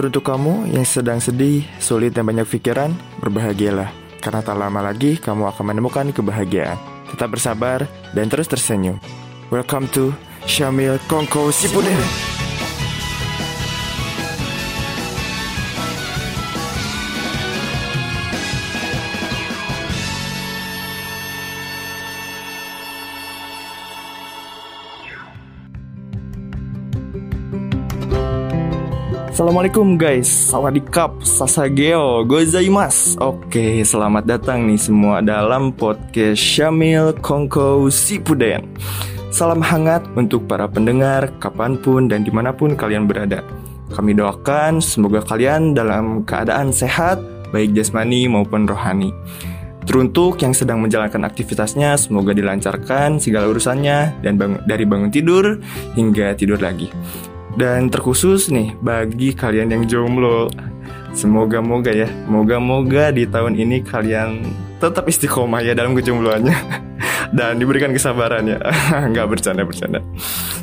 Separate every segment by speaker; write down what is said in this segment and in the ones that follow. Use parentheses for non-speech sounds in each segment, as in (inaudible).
Speaker 1: Teruntuk kamu yang sedang sedih, sulit dan banyak pikiran, berbahagialah. Karena tak lama lagi kamu akan menemukan kebahagiaan. Tetap bersabar dan terus tersenyum. Welcome to Syamil Kongko Sipuden. Assalamualaikum guys, sawadikap, sasageo, gozaimas Oke, selamat datang nih semua dalam podcast Syamil Kongko Sipuden. Salam hangat untuk para pendengar kapan pun dan di mana pun kalian berada. Kami doakan semoga kalian dalam keadaan sehat, baik jasmani maupun rohani. Teruntuk yang sedang menjalankan aktivitasnya, semoga dilancarkan segala urusannya dan bang dari bangun tidur hingga tidur lagi. Dan terkhusus nih bagi kalian yang jomblo Semoga-moga ya Moga-moga di tahun ini kalian tetap istiqomah ya dalam kejombloannya. (laughs) Dan diberikan kesabaran ya. (laughs) Nggak bercanda-bercanda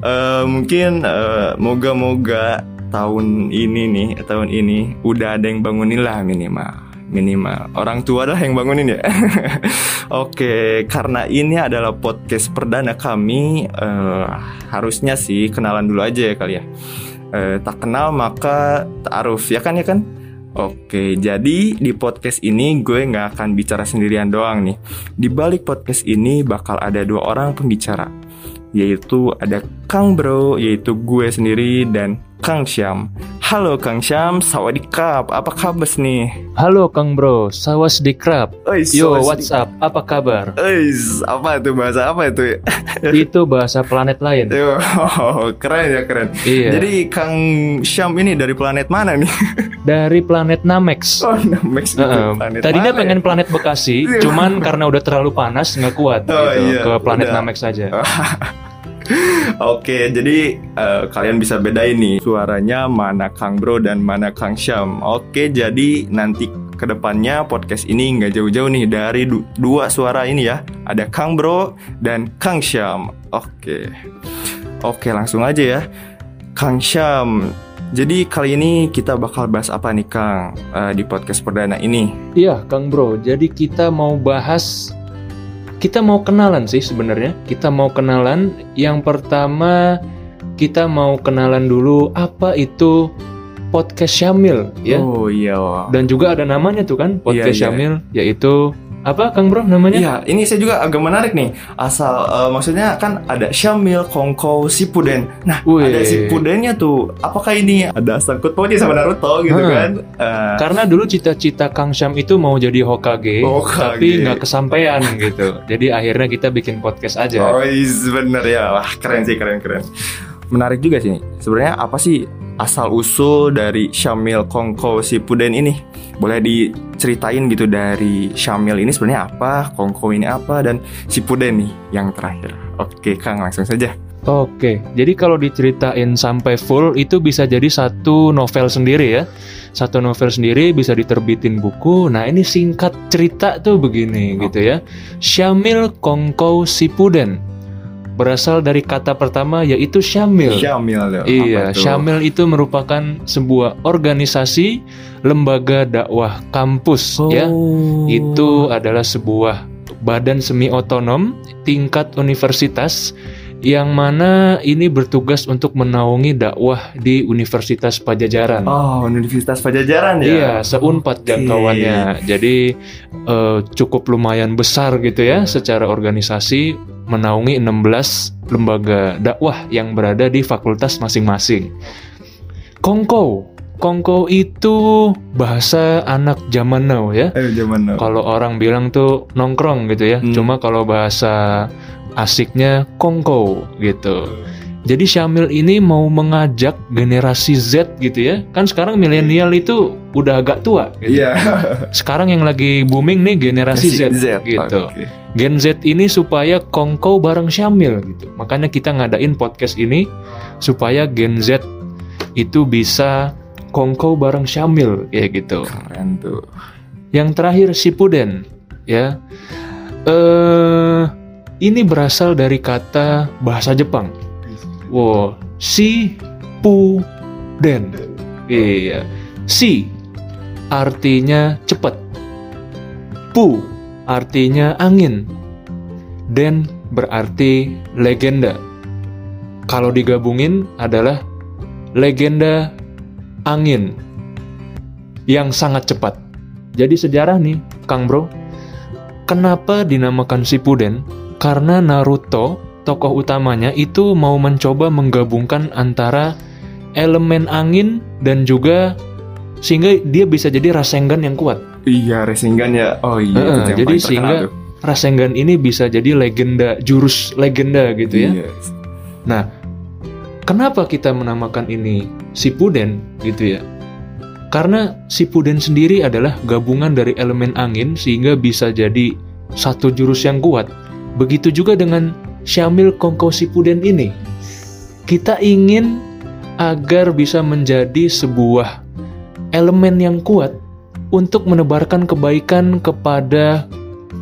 Speaker 1: uh, Mungkin uh, moga-moga tahun ini nih Tahun ini udah ada yang bangunin lah minimal minimal orang tua adalah yang bangunin ya (laughs) oke karena ini adalah podcast perdana kami uh, harusnya sih kenalan dulu aja ya kali ya uh, tak kenal maka taaruf ya kan ya kan Oke, jadi di podcast ini gue nggak akan bicara sendirian doang nih. Di balik podcast ini bakal ada dua orang pembicara, yaitu ada Kang Bro, yaitu gue sendiri dan Kang Syam. Halo Kang Syam, sawadikap, apa kabar nih?
Speaker 2: Halo Kang Bro, sawadikap. Yo, what's up? Apa kabar?
Speaker 1: Eis, apa itu bahasa apa itu? (laughs)
Speaker 2: itu bahasa planet lain.
Speaker 1: Yo, (laughs) keren ya keren.
Speaker 2: Iya.
Speaker 1: Jadi Kang Syam ini dari planet mana nih? (laughs)
Speaker 2: dari planet Namex.
Speaker 1: Oh, Namex.
Speaker 2: Uh,
Speaker 1: planet
Speaker 2: tadinya
Speaker 1: mana
Speaker 2: pengen
Speaker 1: ya?
Speaker 2: planet Bekasi, cuman karena udah terlalu panas nggak kuat
Speaker 1: Oh,
Speaker 2: gitu
Speaker 1: iya,
Speaker 2: ke planet
Speaker 1: udah.
Speaker 2: Namex saja.
Speaker 1: Oke, jadi eh, kalian bisa bedain nih suaranya mana Kang Bro dan mana Kang Syam. Oke, jadi nanti ke depannya podcast ini nggak jauh-jauh nih dari du- dua suara ini ya. Ada Kang Bro dan Kang Syam. Oke, oke langsung aja ya. Kang Syam. Jadi kali ini kita bakal bahas apa nih Kang eh, di podcast perdana ini?
Speaker 2: Iya, Kang Bro. Jadi kita mau bahas kita mau kenalan sih sebenarnya. Kita mau kenalan. Yang pertama kita mau kenalan dulu apa itu podcast Syamil ya.
Speaker 1: Oh iya. Wak.
Speaker 2: Dan juga ada namanya tuh kan podcast
Speaker 1: Iya, iya.
Speaker 2: Syamil yaitu apa Kang Bro namanya?
Speaker 1: Iya, ini saya juga agak menarik nih. Asal eh, maksudnya kan ada Syamil, Kongko, Shippuden. Nah,
Speaker 2: Wih.
Speaker 1: ada Shippudennya tuh. Apakah ini ada sangkut pautnya sama Naruto gitu
Speaker 2: Hmm.
Speaker 1: kan? Eh,
Speaker 2: Karena dulu cita-cita Kang Syam itu mau jadi Hokage,
Speaker 1: Hokage.
Speaker 2: tapi nggak kesampaian gitu. Jadi akhirnya kita bikin podcast aja.
Speaker 1: Oh, is bener ya. Wah, keren sih, keren keren. Menarik juga sih. Sebenarnya apa sih asal usul dari Syamil, Kongko, Shippuden ini? Boleh diceritain gitu dari Syamil ini sebenarnya apa, Kongko ini apa dan Shippuden nih yang terakhir. Oke, Kang, langsung saja.
Speaker 2: Oke, jadi kalau diceritain sampai full itu bisa jadi satu novel sendiri ya. Satu novel sendiri bisa diterbitin buku. Nah ini singkat cerita tuh begini gitu ya. Syamil Kongko Sipuden berasal dari kata pertama yaitu Syamil.
Speaker 1: Syamil tuh.
Speaker 2: Iya,
Speaker 1: tuh?
Speaker 2: Syamil itu merupakan sebuah organisasi lembaga dakwah kampus ya.
Speaker 1: Oh.
Speaker 2: Itu adalah sebuah badan semi otonom tingkat universitas yang mana ini bertugas untuk menaungi dakwah di Universitas Pajajaran.
Speaker 1: Oh, Universitas Pajajaran ya?
Speaker 2: Iya, seunpat
Speaker 1: Oke.
Speaker 2: jangkauannya. Jadi eh, cukup lumayan besar gitu ya secara organisasi menaungi 16 lembaga dakwah yang berada di fakultas masing-masing. Kongko. Kongko itu bahasa anak zaman now ya.
Speaker 1: Ayo zaman now.
Speaker 2: Kalau orang bilang tuh nongkrong gitu ya.
Speaker 1: Hmm.
Speaker 2: Cuma kalau bahasa asiknya kongko gitu. Jadi Syamil ini mau mengajak generasi Z gitu ya. Kan sekarang milenial itu udah agak tua gitu.
Speaker 1: Iya. (laughs)
Speaker 2: Sekarang yang lagi booming nih generasi Z, gitu.
Speaker 1: Oke.
Speaker 2: Gen Z ini supaya kongko bareng Syamil gitu. Makanya kita ngadain podcast ini supaya Gen Z itu bisa kongko bareng Syamil ya gitu.
Speaker 1: Keren tuh.
Speaker 2: Yang terakhir Shippuden ya. Eh ini berasal dari kata bahasa Jepang. Wow, Shippuden. Iya. Si artinya cepat. Pu artinya angin. Den berarti legenda. Kalau digabungin adalah legenda angin yang sangat cepat. Jadi sejarah nih, Kang Bro. Kenapa dinamakan Shippuden? Karena Naruto, tokoh utamanya itu mau mencoba menggabungkan antara elemen angin dan juga sehingga dia bisa jadi Rasengan yang kuat.
Speaker 1: Iya, Rasengan ya. Oh iya, yang
Speaker 2: jadi sehingga
Speaker 1: tuh.
Speaker 2: Rasengan ini bisa jadi legenda jurus legenda gitu ya.
Speaker 1: Iya.
Speaker 2: Nah, kenapa kita menamakan ini Shippuden gitu ya? Karena Shippuden sendiri adalah gabungan dari elemen angin sehingga bisa jadi satu jurus yang kuat. Begitu juga dengan Syamil Kongko Shippuden ini. Kita ingin agar bisa menjadi sebuah elemen yang kuat untuk menebarkan kebaikan kepada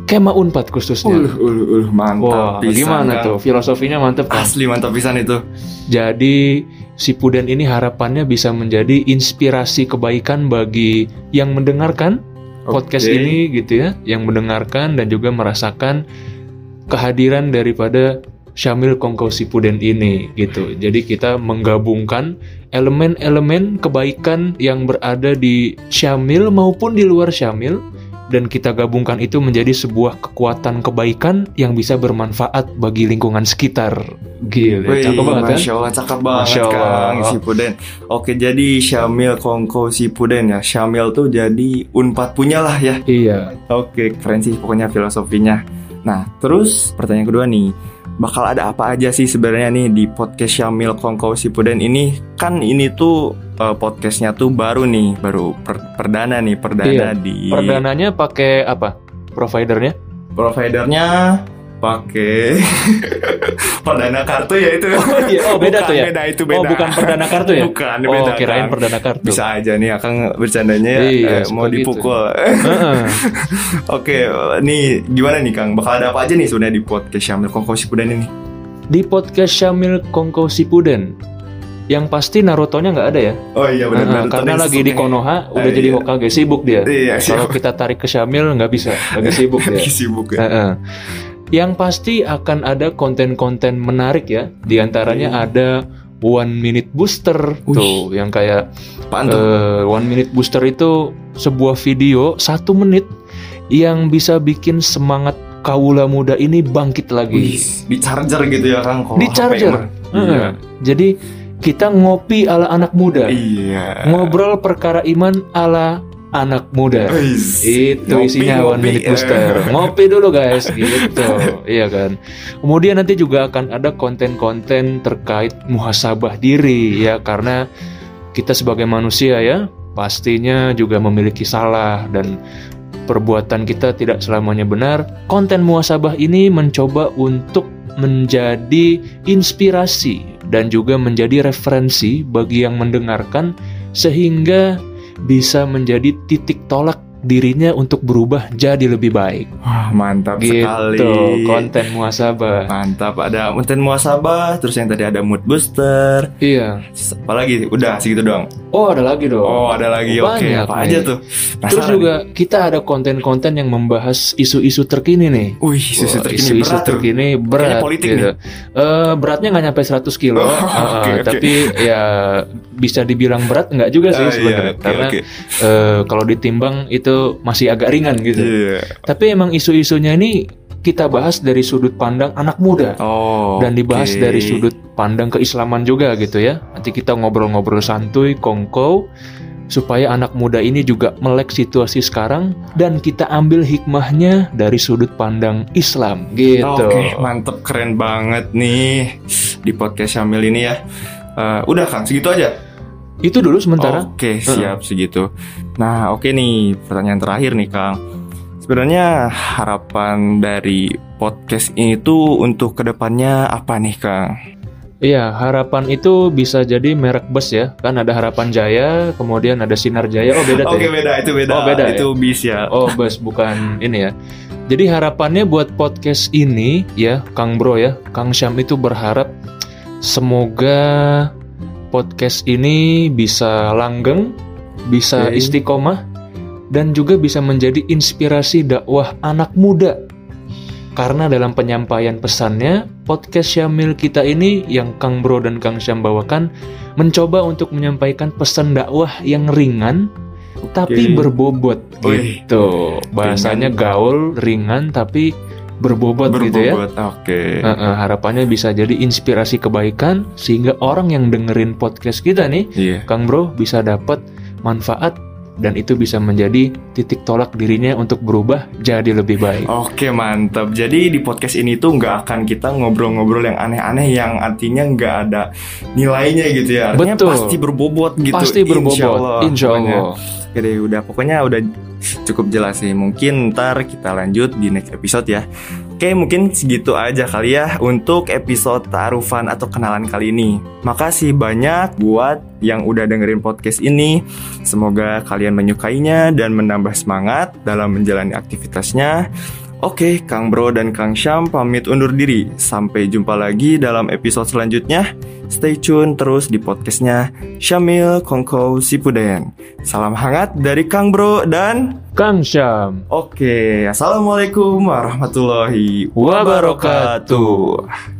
Speaker 2: Kema Unpad khususnya.
Speaker 1: Uluh, uluh, uluh,
Speaker 2: Wah,
Speaker 1: mantap pisan,
Speaker 2: gimana
Speaker 1: Kang.
Speaker 2: tuh? Filosofinya mantep kan?
Speaker 1: Asli mantap pisan itu.
Speaker 2: Jadi si Puden ini harapannya bisa menjadi inspirasi kebaikan bagi yang mendengarkan podcast
Speaker 1: Oke.
Speaker 2: ini gitu ya, yang mendengarkan dan juga merasakan kehadiran daripada Syamil Kongko Sipuden ini gitu. Jadi kita menggabungkan elemen-elemen kebaikan yang berada di Syamil maupun di luar Syamil dan kita gabungkan itu menjadi sebuah kekuatan kebaikan yang bisa bermanfaat bagi lingkungan sekitar. Gila,
Speaker 1: Wih,
Speaker 2: cakep banget kan?
Speaker 1: Masya Allah, cakep banget
Speaker 2: Masya Allah.
Speaker 1: Kang Sipuden. Oke, jadi Syamil Kongko Sipuden ya. Syamil tuh jadi unpad punya lah ya.
Speaker 2: Iya.
Speaker 1: Oke, keren sih pokoknya filosofinya. Nah, terus pertanyaan kedua nih, bakal ada apa aja sih sebenarnya nih di podcast Syamil Kongko Sipuden ini? Kan ini tuh eh, podcastnya tuh baru nih, baru per- perdana nih, perdana
Speaker 2: Iya,
Speaker 1: di
Speaker 2: Perdananya pakai apa? Providernya?
Speaker 1: providernya pakai (laughs) perdana kartu ya itu.
Speaker 2: iya, oh, beda
Speaker 1: Bukan,
Speaker 2: tuh ya?
Speaker 1: Beda itu beda.
Speaker 2: Oh, bukan perdana kartu ya? (laughs)
Speaker 1: Bukan,
Speaker 2: Oh,
Speaker 1: beda.
Speaker 2: kirain
Speaker 1: Kang.
Speaker 2: perdana kartu.
Speaker 1: Bisa aja nih akan bercandanya ya,
Speaker 2: Iya,
Speaker 1: eh, mau
Speaker 2: gitu.
Speaker 1: dipukul.
Speaker 2: Heeh. (laughs)
Speaker 1: Oke, nih gimana nih Kang? Bakal ada apa aja nih sebenarnya di podcast Syamil Kongko Sipuden ini?
Speaker 2: Di podcast Syamil Kongko Sipuden, yang pasti Naruto-nya nggak ada ya?
Speaker 1: Oh iya
Speaker 2: Heeh, karena lagi di Konoha udah
Speaker 1: Ah,
Speaker 2: jadi
Speaker 1: iya.
Speaker 2: Hokage sibuk dia.
Speaker 1: Iya,
Speaker 2: Kalau kita tarik ke Syamil nggak bisa, lagi sibuk dia.
Speaker 1: Lagi sibuk ya.
Speaker 2: Heeh. Yang pasti akan ada konten-konten menarik ya. Di antaranya ada One Minute Booster
Speaker 1: Wih.
Speaker 2: tuh, yang kayak
Speaker 1: Apaan tuh?
Speaker 2: eh, One Minute Booster itu sebuah video satu menit yang bisa bikin semangat kaula muda ini bangkit lagi.
Speaker 1: di charger gitu ya Kang?
Speaker 2: Di charger. Heeh.
Speaker 1: Iya.
Speaker 2: Jadi kita ngopi ala anak muda,
Speaker 1: Iya.
Speaker 2: ngobrol perkara iman ala anak muda.
Speaker 1: Wih,
Speaker 2: Itu
Speaker 1: ngopi,
Speaker 2: isinya One
Speaker 1: ngopi.
Speaker 2: Minute Booster. (laughs) Ngopi dulu guys, gitu. iya kan. Kemudian nanti juga akan ada konten-konten terkait muhasabah diri ya karena kita sebagai manusia ya pastinya juga memiliki salah dan perbuatan kita tidak selamanya benar. Konten muhasabah ini mencoba untuk menjadi inspirasi dan juga menjadi referensi bagi yang mendengarkan sehingga bisa menjadi titik tolak dirinya untuk berubah jadi lebih baik.
Speaker 1: Wah, mantap
Speaker 2: Gitu,
Speaker 1: sekali.
Speaker 2: konten muhasabah.
Speaker 1: Mantap, ada konten muasabah, terus yang tadi ada mood booster.
Speaker 2: Iya.
Speaker 1: Apalagi udah segitu doang.
Speaker 2: Oh, ada lagi dong.
Speaker 1: Oh, ada lagi. Oke,
Speaker 2: Banyak
Speaker 1: apa
Speaker 2: nih.
Speaker 1: aja tuh?
Speaker 2: Terus
Speaker 1: Penasaran
Speaker 2: juga kita ada konten-konten yang membahas isu-isu terkini nih.
Speaker 1: nih. Wih, susu
Speaker 2: Wah,
Speaker 1: terkini
Speaker 2: isu-isu
Speaker 1: berat tuh.
Speaker 2: terkini berat
Speaker 1: Kayaknya politik
Speaker 2: gitu. Eh, beratnya nggak nyampe 100 kilo,
Speaker 1: Oh, oke.
Speaker 2: tapi ya bisa dibilang berat nggak juga sih
Speaker 1: iya,
Speaker 2: sebenarnya
Speaker 1: oke,
Speaker 2: karena
Speaker 1: oke.
Speaker 2: eh, kalau ditimbang itu masih agak ringan gitu.
Speaker 1: Iya.
Speaker 2: Tapi emang isu-isunya ini kita bahas dari sudut pandang anak muda
Speaker 1: Oh.
Speaker 2: dan dibahas
Speaker 1: oke.
Speaker 2: dari sudut pandang keislaman juga gitu ya. Nanti kita ngobrol-ngobrol santuy, kongko supaya anak muda ini juga melek situasi sekarang dan kita ambil hikmahnya dari sudut pandang Islam gitu.
Speaker 1: Oke, mantep keren banget nih di podcast Syamil ini ya. Eh, udah Kang, segitu aja.
Speaker 2: Itu dulu sementara.
Speaker 1: Oke, siap segitu. Nah, oke nih, pertanyaan terakhir nih, Kang. Sebenarnya harapan dari podcast ini tuh untuk ke depannya apa nih, Kang?
Speaker 2: Iya, harapan itu bisa jadi merek bus ya. Kan ada Harapan Jaya, kemudian ada Sinar Jaya. Oh, beda tuh.
Speaker 1: Oke,
Speaker 2: ya?
Speaker 1: beda, itu beda.
Speaker 2: Oh, beda
Speaker 1: itu bis ya.
Speaker 2: Oh, bus bukan ini ya. Jadi harapannya buat podcast ini ya, Kang Bro ya, Kang Syam itu berharap semoga podcast ini bisa langgeng bisa
Speaker 1: Oke.
Speaker 2: istiqomah dan juga bisa menjadi inspirasi dakwah anak muda. Karena dalam penyampaian pesannya, podcast Syamil kita ini yang Kang Bro dan Kang Syam bawakan mencoba untuk menyampaikan pesan dakwah yang ringan tapi berbobot gitu. Bahasanya gaul, ringan tapi berbobot, gitu ya.
Speaker 1: Berbobot. Oke.
Speaker 2: Eh, eh, harapannya bisa jadi inspirasi kebaikan sehingga orang yang dengerin podcast kita nih,
Speaker 1: Iya.
Speaker 2: Kang Bro bisa dapat manfaat dan itu bisa menjadi titik tolak dirinya untuk berubah jadi lebih baik.
Speaker 1: Oke mantap. Jadi di podcast ini tuh nggak akan kita ngobrol-ngobrol yang aneh-aneh yang artinya nggak ada nilainya gitu ya. Artinya
Speaker 2: Betul.
Speaker 1: pasti berbobot gitu.
Speaker 2: Pasti berbobot, insya. Allah.
Speaker 1: Oke deh, udah pokoknya udah cukup jelas sih. Mungkin ntar kita lanjut di next episode ya. Oke, mungkin segitu aja kali ya untuk episode taarufan atau kenalan kali ini. Makasih banyak buat yang udah dengerin podcast ini. Semoga kalian menyukainya dan menambah semangat dalam menjalani aktivitasnya. Oke, Kang Bro dan Kang Syam pamit undur diri. Sampai jumpa lagi dalam episode selanjutnya. Stay tune terus di podcastnya Syamil Kongko Sipuden. Salam hangat dari Kang Bro dan
Speaker 2: Kang Syam.
Speaker 1: Oke, Assalamualaikum warahmatullahi
Speaker 2: Wabarakatuh.